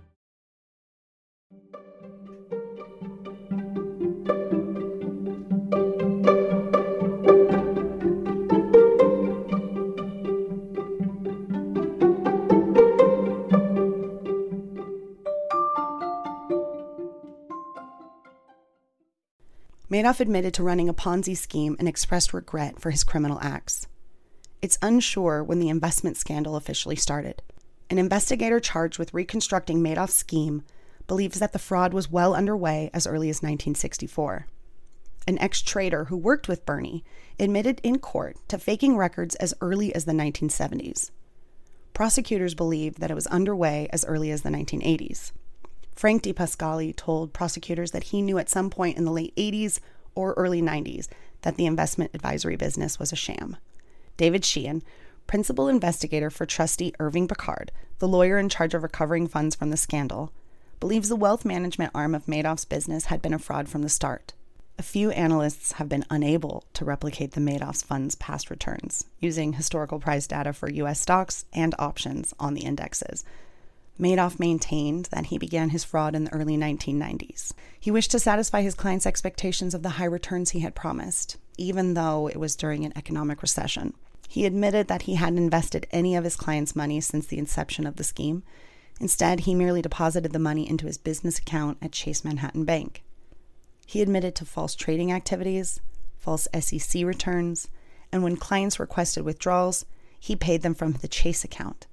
Madoff admitted to running a Ponzi scheme and expressed regret for his criminal acts. It's unsure when the investment scandal officially started. An investigator charged with reconstructing Madoff's scheme believes that the fraud was well underway as early as 1964. An ex trader who worked with Bernie admitted in court to faking records as early as the 1970s. Prosecutors believe that it was underway as early as the 1980s. Frank DiPascali told prosecutors that he knew at some point in the late 80s or early 90s that the investment advisory business was a sham. David Sheehan, principal investigator for trustee Irving Picard, the lawyer in charge of recovering funds from the scandal, believes the wealth management arm of Madoff's business had been a fraud from the start. a few analysts have been unable to replicate the Madoff's fund's past returns using historical price data for US stocks and options on the indexes. Madoff maintained that he began his fraud in the early 1990s. He wished to satisfy his clients' expectations of the high returns he had promised, even though it was during an economic recession. He admitted that he hadn't invested any of his clients' money since the inception of the scheme. Instead, he merely deposited the money into his business account at Chase Manhattan Bank. He admitted to false trading activities, false SEC returns, and when clients requested withdrawals, he paid them from the Chase account.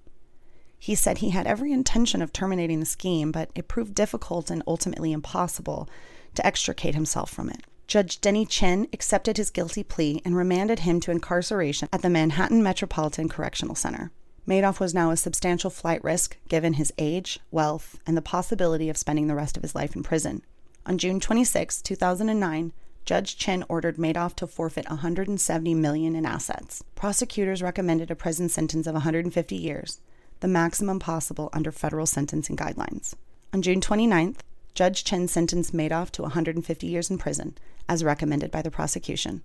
He said he had every intention of terminating the scheme, but it proved difficult and ultimately impossible to extricate himself from it. Judge Denny Chin accepted his guilty plea and remanded him to incarceration at the Manhattan Metropolitan Correctional Center. Madoff was now a substantial flight risk given his age, wealth, and the possibility of spending the rest of his life in prison. On June 26, 2009, Judge Chin ordered Madoff to forfeit 170 million in assets. Prosecutors recommended a prison sentence of 150 years, the maximum possible under federal sentencing guidelines. On June 29th, Judge Chin sentenced Madoff to 150 years in prison, as recommended by the prosecution.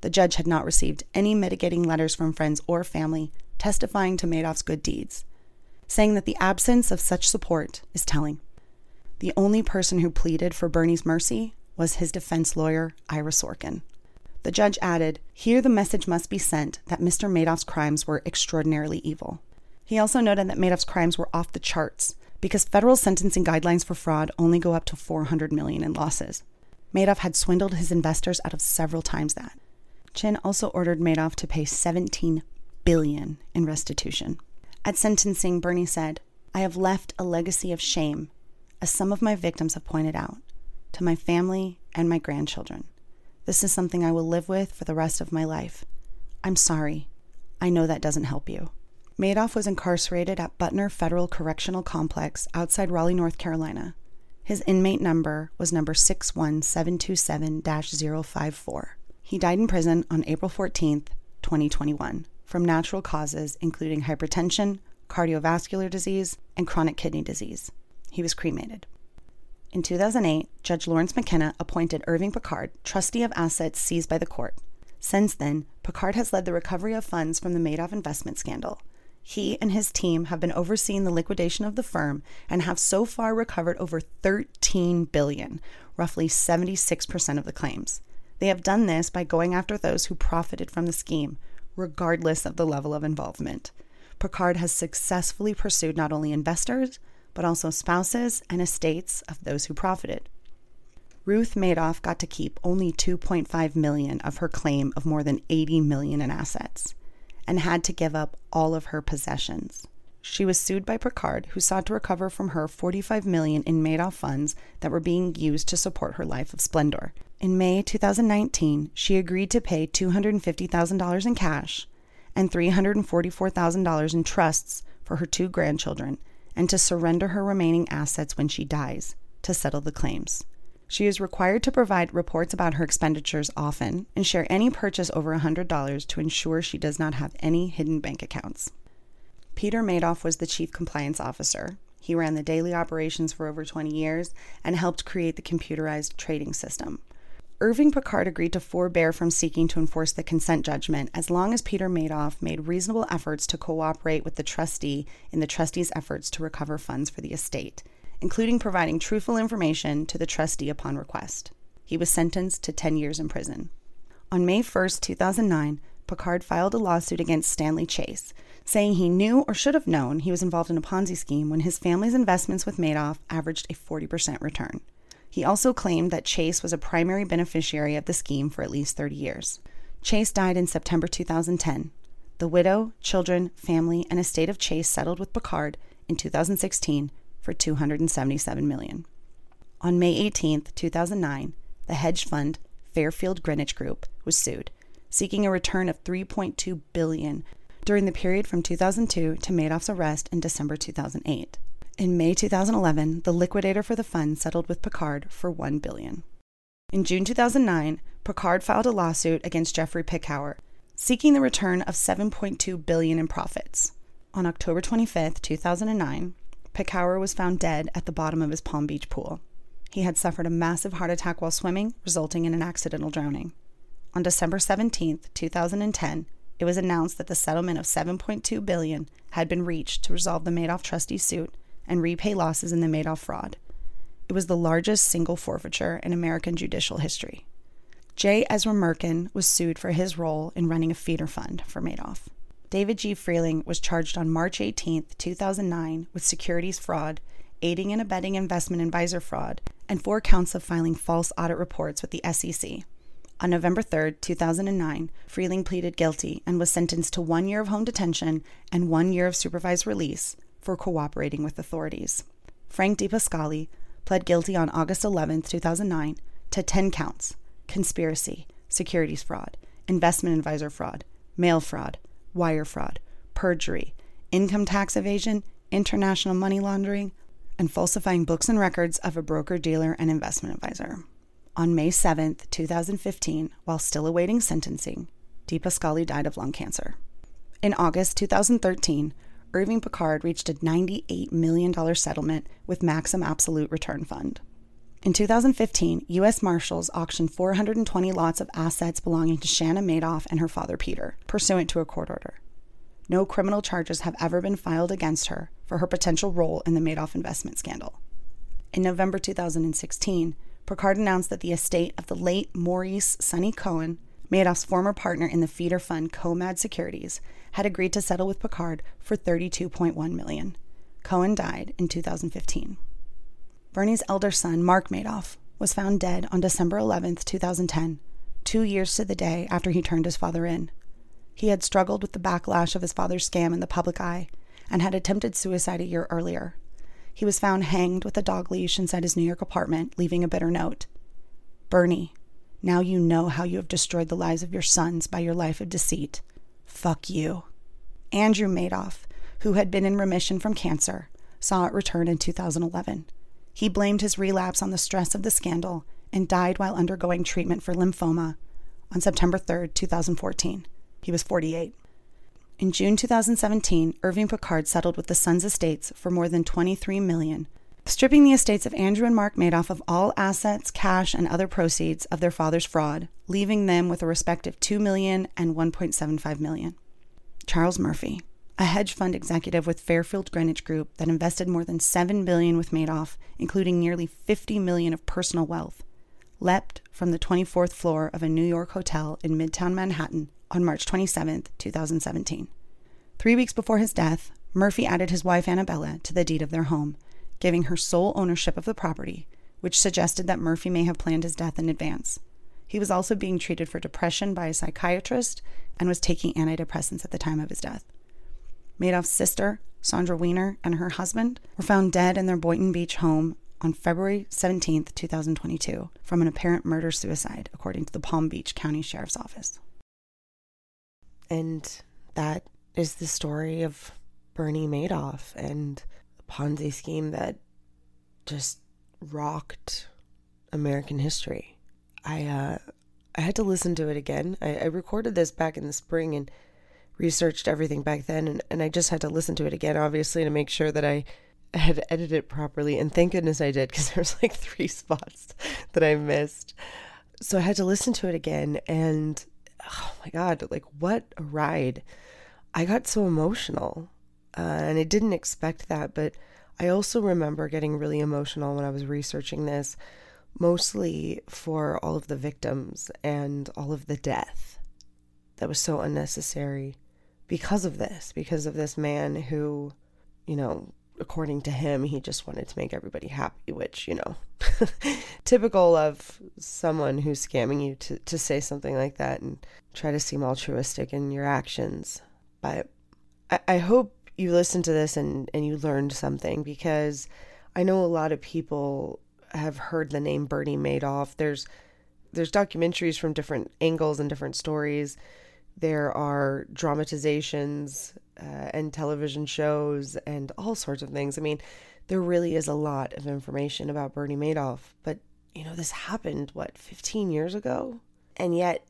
The judge had not received any mitigating letters from friends or family testifying to Madoff's good deeds, saying that the absence of such support is telling. The only person who pleaded for Bernie's mercy was his defense lawyer, Ira Sorkin. The judge added, Here the message must be sent that Mr. Madoff's crimes were extraordinarily evil. He also noted that Madoff's crimes were off the charts because federal sentencing guidelines for fraud only go up to 400 million in losses. Madoff had swindled his investors out of several times that. Chin also ordered Madoff to pay 17 billion in restitution. At sentencing, Bernie said, I have left a legacy of shame, as some of my victims have pointed out, to my family and my grandchildren. This is something I will live with for the rest of my life. I'm sorry. I know that doesn't help you. Madoff was incarcerated at Butner Federal Correctional Complex outside Raleigh, North Carolina. His inmate number was number 61727 054. He died in prison on April 14, 2021, from natural causes including hypertension, cardiovascular disease, and chronic kidney disease. He was cremated. In 2008, Judge Lawrence McKenna appointed Irving Picard trustee of assets seized by the court. Since then, Picard has led the recovery of funds from the Madoff investment scandal he and his team have been overseeing the liquidation of the firm and have so far recovered over 13 billion, roughly 76% of the claims. They have done this by going after those who profited from the scheme, regardless of the level of involvement. Picard has successfully pursued not only investors, but also spouses and estates of those who profited. Ruth Madoff got to keep only 2.5 million of her claim of more than 80 million in assets and had to give up all of her possessions. She was sued by Picard, who sought to recover from her 45 million in Madoff funds that were being used to support her life of splendor. In May 2019, she agreed to pay $250,000 in cash and $344,000 in trusts for her two grandchildren and to surrender her remaining assets when she dies to settle the claims. She is required to provide reports about her expenditures often and share any purchase over $100 to ensure she does not have any hidden bank accounts. Peter Madoff was the chief compliance officer. He ran the daily operations for over 20 years and helped create the computerized trading system. Irving Picard agreed to forbear from seeking to enforce the consent judgment as long as Peter Madoff made reasonable efforts to cooperate with the trustee in the trustee's efforts to recover funds for the estate including providing truthful information to the trustee upon request. He was sentenced to 10 years in prison. On May 1, 2009, Picard filed a lawsuit against Stanley Chais, saying he knew or should have known he was involved in a Ponzi scheme when his family's investments with Madoff averaged a 40% return. He also claimed that Chais was a primary beneficiary of the scheme for at least 30 years. Chais died in September 2010. The widow, children, family, and estate of Chais settled with Picard in 2016 for 277 million. On May 18, 2009, the hedge fund Fairfield Greenwich Group was sued, seeking a return of 3.2 billion during the period from 2002 to Madoff's arrest in December 2008. In May 2011, the liquidator for the fund settled with Picard for 1 billion. In June 2009, Picard filed a lawsuit against Jeffrey Picower, seeking the return of 7.2 billion in profits. On October 25, 2009, Picower was found dead at the bottom of his Palm Beach pool. he had suffered a massive heart attack while swimming, resulting in an accidental drowning. On December 17, 2010, it was announced that the settlement of 7.2 billion had been reached to resolve the Madoff trustee suit and repay losses in the Madoff fraud. It was the largest single forfeiture in American judicial history. J. Ezra Merkin was sued for his role in running a feeder fund for Madoff. David G. Friehling was charged on March 18, 2009, with securities fraud, aiding and abetting investment advisor fraud, and four counts of filing false audit reports with the SEC. On November 3, 2009, Friehling pleaded guilty and was sentenced to one year of home detention and one year of supervised release for cooperating with authorities. Frank DiPascali pled guilty on August 11, 2009, to 10 counts conspiracy, securities fraud, investment advisor fraud, mail fraud, wire fraud, perjury, income tax evasion, international money laundering, and falsifying books and records of a broker dealer and investment advisor. On May 7, 2015, while still awaiting sentencing, DiPascali died of lung cancer. In August 2013, Irving Picard reached a $98 million settlement with Maxim Absolute Return Fund. In 2015, U.S. Marshals auctioned 420 lots of assets belonging to Shanna Madoff and her father Peter, pursuant to a court order. No criminal charges have ever been filed against her for her potential role in the Madoff investment scandal. In November 2016, Picard announced that the estate of the late Maurice Sonny Cohn, Madoff's former partner in the feeder fund Cohmad Securities, had agreed to settle with Picard for 32.1 million. Cohn died in 2015. Bernie's elder son, Mark Madoff, was found dead on December 11, 2010, two years to the day after he turned his father in. He had struggled with the backlash of his father's scam in the public eye and had attempted suicide a year earlier. He was found hanged with a dog leash inside his New York apartment, leaving a bitter note Bernie, now you know how you have destroyed the lives of your sons by your life of deceit. Fuck you. Andrew Madoff, who had been in remission from cancer, saw it return in 2011. He blamed his relapse on the stress of the scandal and died while undergoing treatment for lymphoma on September 3, 2014. He was 48. In June 2017, Irving Picard settled with the Sons estates for more than 23 million, stripping the estates of Andrew and Mark Madoff of all assets, cash, and other proceeds of their father's fraud, leaving them with a respective 2 million and 1.75 million. Charles Murphy, a hedge fund executive with Fairfield Greenwich Group that invested more than 7 billion with Madoff, including nearly 50 million of personal wealth, leapt from the 24th floor of a New York hotel in Midtown Manhattan on March 27, 2017. 3 weeks before his death, Murphy added his wife Annabella to the deed of their home, giving her sole ownership of the property, which suggested that Murphy may have planned his death in advance. He was also being treated for depression by a psychiatrist and was taking antidepressants at the time of his death. Madoff's sister, Sandra Weiner, and her husband were found dead in their Boynton Beach home on February 17, 2022, from an apparent murder suicide, according to the Palm Beach County Sheriff's Office. And that is the story of Bernie Madoff and the Ponzi scheme that just rocked American history. I uh, I had to listen to it again. I, I recorded this back in the spring and researched everything back then and, and I just had to listen to it again obviously to make sure that I had edited it properly and thank goodness I did because there was like three spots that I missed. So I had to listen to it again and oh my god, like what a ride. I got so emotional. Uh, and I didn't expect that, but I also remember getting really emotional when I was researching this, mostly for all of the victims and all of the death that was so unnecessary because of this, because of this man who, you know, according to him, he just wanted to make everybody happy, which, you know, typical of someone who's scamming you to, to say something like that and try to seem altruistic in your actions. But I, I hope you listened to this and, and you learned something because I know a lot of people have heard the name Bernie Madoff. There's there's documentaries from different angles and different stories there are dramatizations uh, and television shows and all sorts of things. I mean, there really is a lot of information about Bernie Madoff, but you know, this happened, what, 15 years ago? And yet,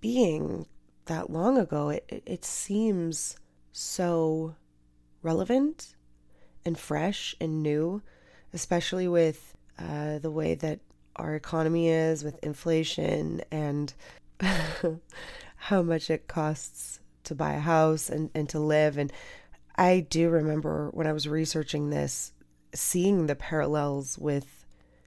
being that long ago, it, it seems so relevant and fresh and new, especially with uh, the way that our economy is with inflation and how much it costs to buy a house and, and to live. And I do remember when I was researching this, seeing the parallels with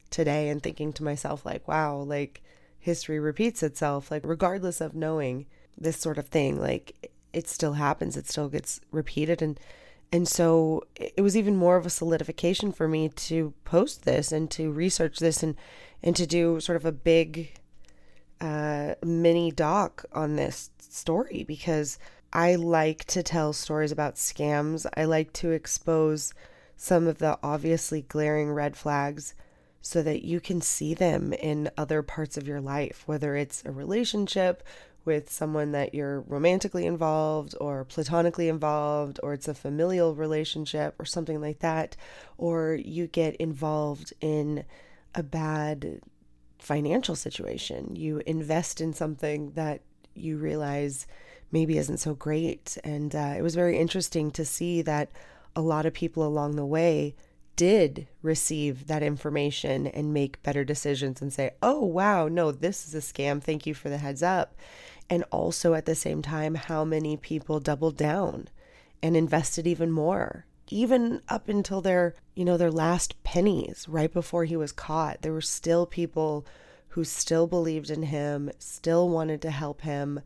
today and thinking to myself, like, wow, like history repeats itself. Like, regardless of knowing this sort of thing, like it still happens, it still gets repeated. And and so it was even more of a solidification for me to post this and to research this and and to do sort of a big uh, mini doc on this story because I like to tell stories about scams. I like to expose some of the obviously glaring red flags so that you can see them in other parts of your life, whether it's a relationship with someone that you're romantically involved or platonically involved, or it's a familial relationship or something like that, or you get involved in a bad financial situation. You invest in something that you realize maybe isn't so great. And uh, it was very interesting to see that a lot of people along the way did receive that information and make better decisions and say, oh, wow, no, this is a scam. Thank you for the heads up. And also at the same time, how many people doubled down and invested even more even up until their you know their last pennies right before he was caught there were still people who still believed in him still wanted to help him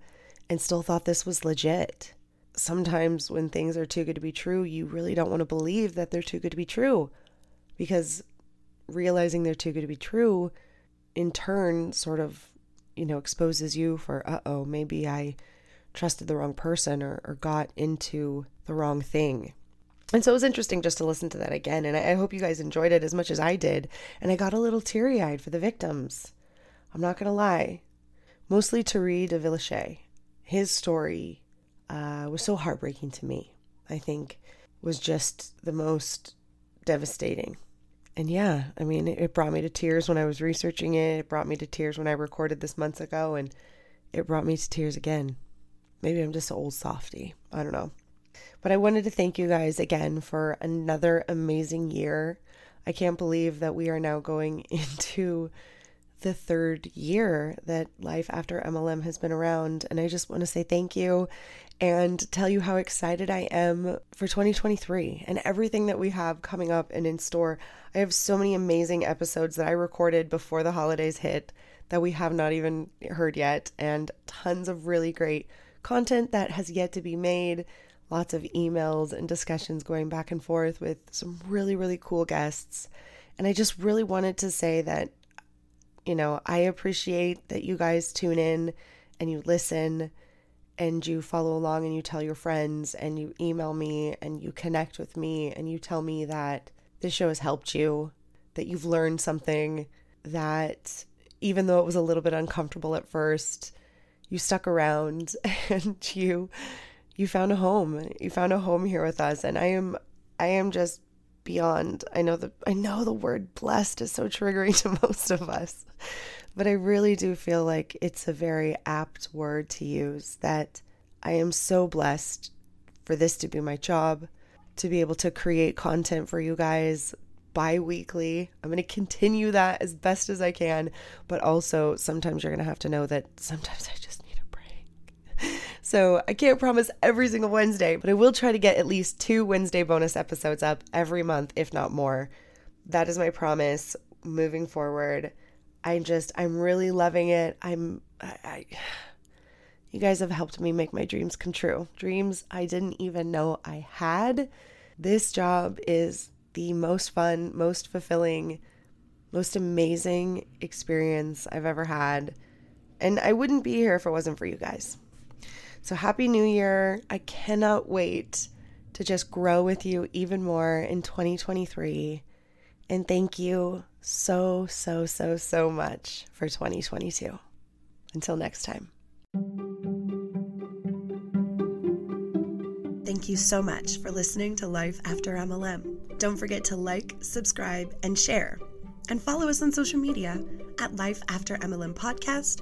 and still thought this was legit. Sometimes when things are too good to be true you really don't want to believe that they're too good to be true because realizing they're too good to be true in turn sort of you know exposes you for uh-oh maybe i trusted the wrong person or, or got into the wrong thing and so it was interesting just to listen to that again. And I, I hope you guys enjoyed it as much as I did. And I got a little teary eyed for the victims. I'm not going to lie. Mostly Thierry de Villehuchet. His story uh, was so heartbreaking to me. I think was just the most devastating. And yeah, I mean, it, it brought me to tears when I was researching it. It brought me to tears when I recorded this months ago. And it brought me to tears again. Maybe I'm just an old softy. I don't know. But I wanted to thank you guys again for another amazing year. I can't believe that we are now going into the third year that Life After MLM has been around. And I just want to say thank you and tell you how excited I am for 2023 and everything that we have coming up and in store. I have so many amazing episodes that I recorded before the holidays hit that we have not even heard yet, and tons of really great content that has yet to be made lots of emails and discussions going back and forth with some really, really cool guests. And I just really wanted to say that, you know, I appreciate that you guys tune in and you listen and you follow along and you tell your friends and you email me and you connect with me and you tell me that this show has helped you, that you've learned something, that even though it was a little bit uncomfortable at first, you stuck around and you you found a home. You found a home here with us and I am I am just beyond I know the I know the word blessed is so triggering to most of us. But I really do feel like it's a very apt word to use that I am so blessed for this to be my job, to be able to create content for you guys bi weekly. I'm going to continue that as best as I can, but also sometimes you're going to have to know that sometimes I just so I can't promise every single Wednesday, but I will try to get at least two Wednesday bonus episodes up every month, if not more. That is my promise moving forward. I just, I'm really loving it. I'm, I, I you guys have helped me make my dreams come true. Dreams I didn't even know I had. This job is the most fun, most fulfilling, most amazing experience I've ever had. And I wouldn't be here if it wasn't for you guys. So, Happy New Year. I cannot wait to just grow with you even more in 2023. And thank you so, so, so, so much for 2022. Until next time. Thank you so much for listening to Life After MLM. Don't forget to like, subscribe, and share. And follow us on social media at Life After MLM Podcast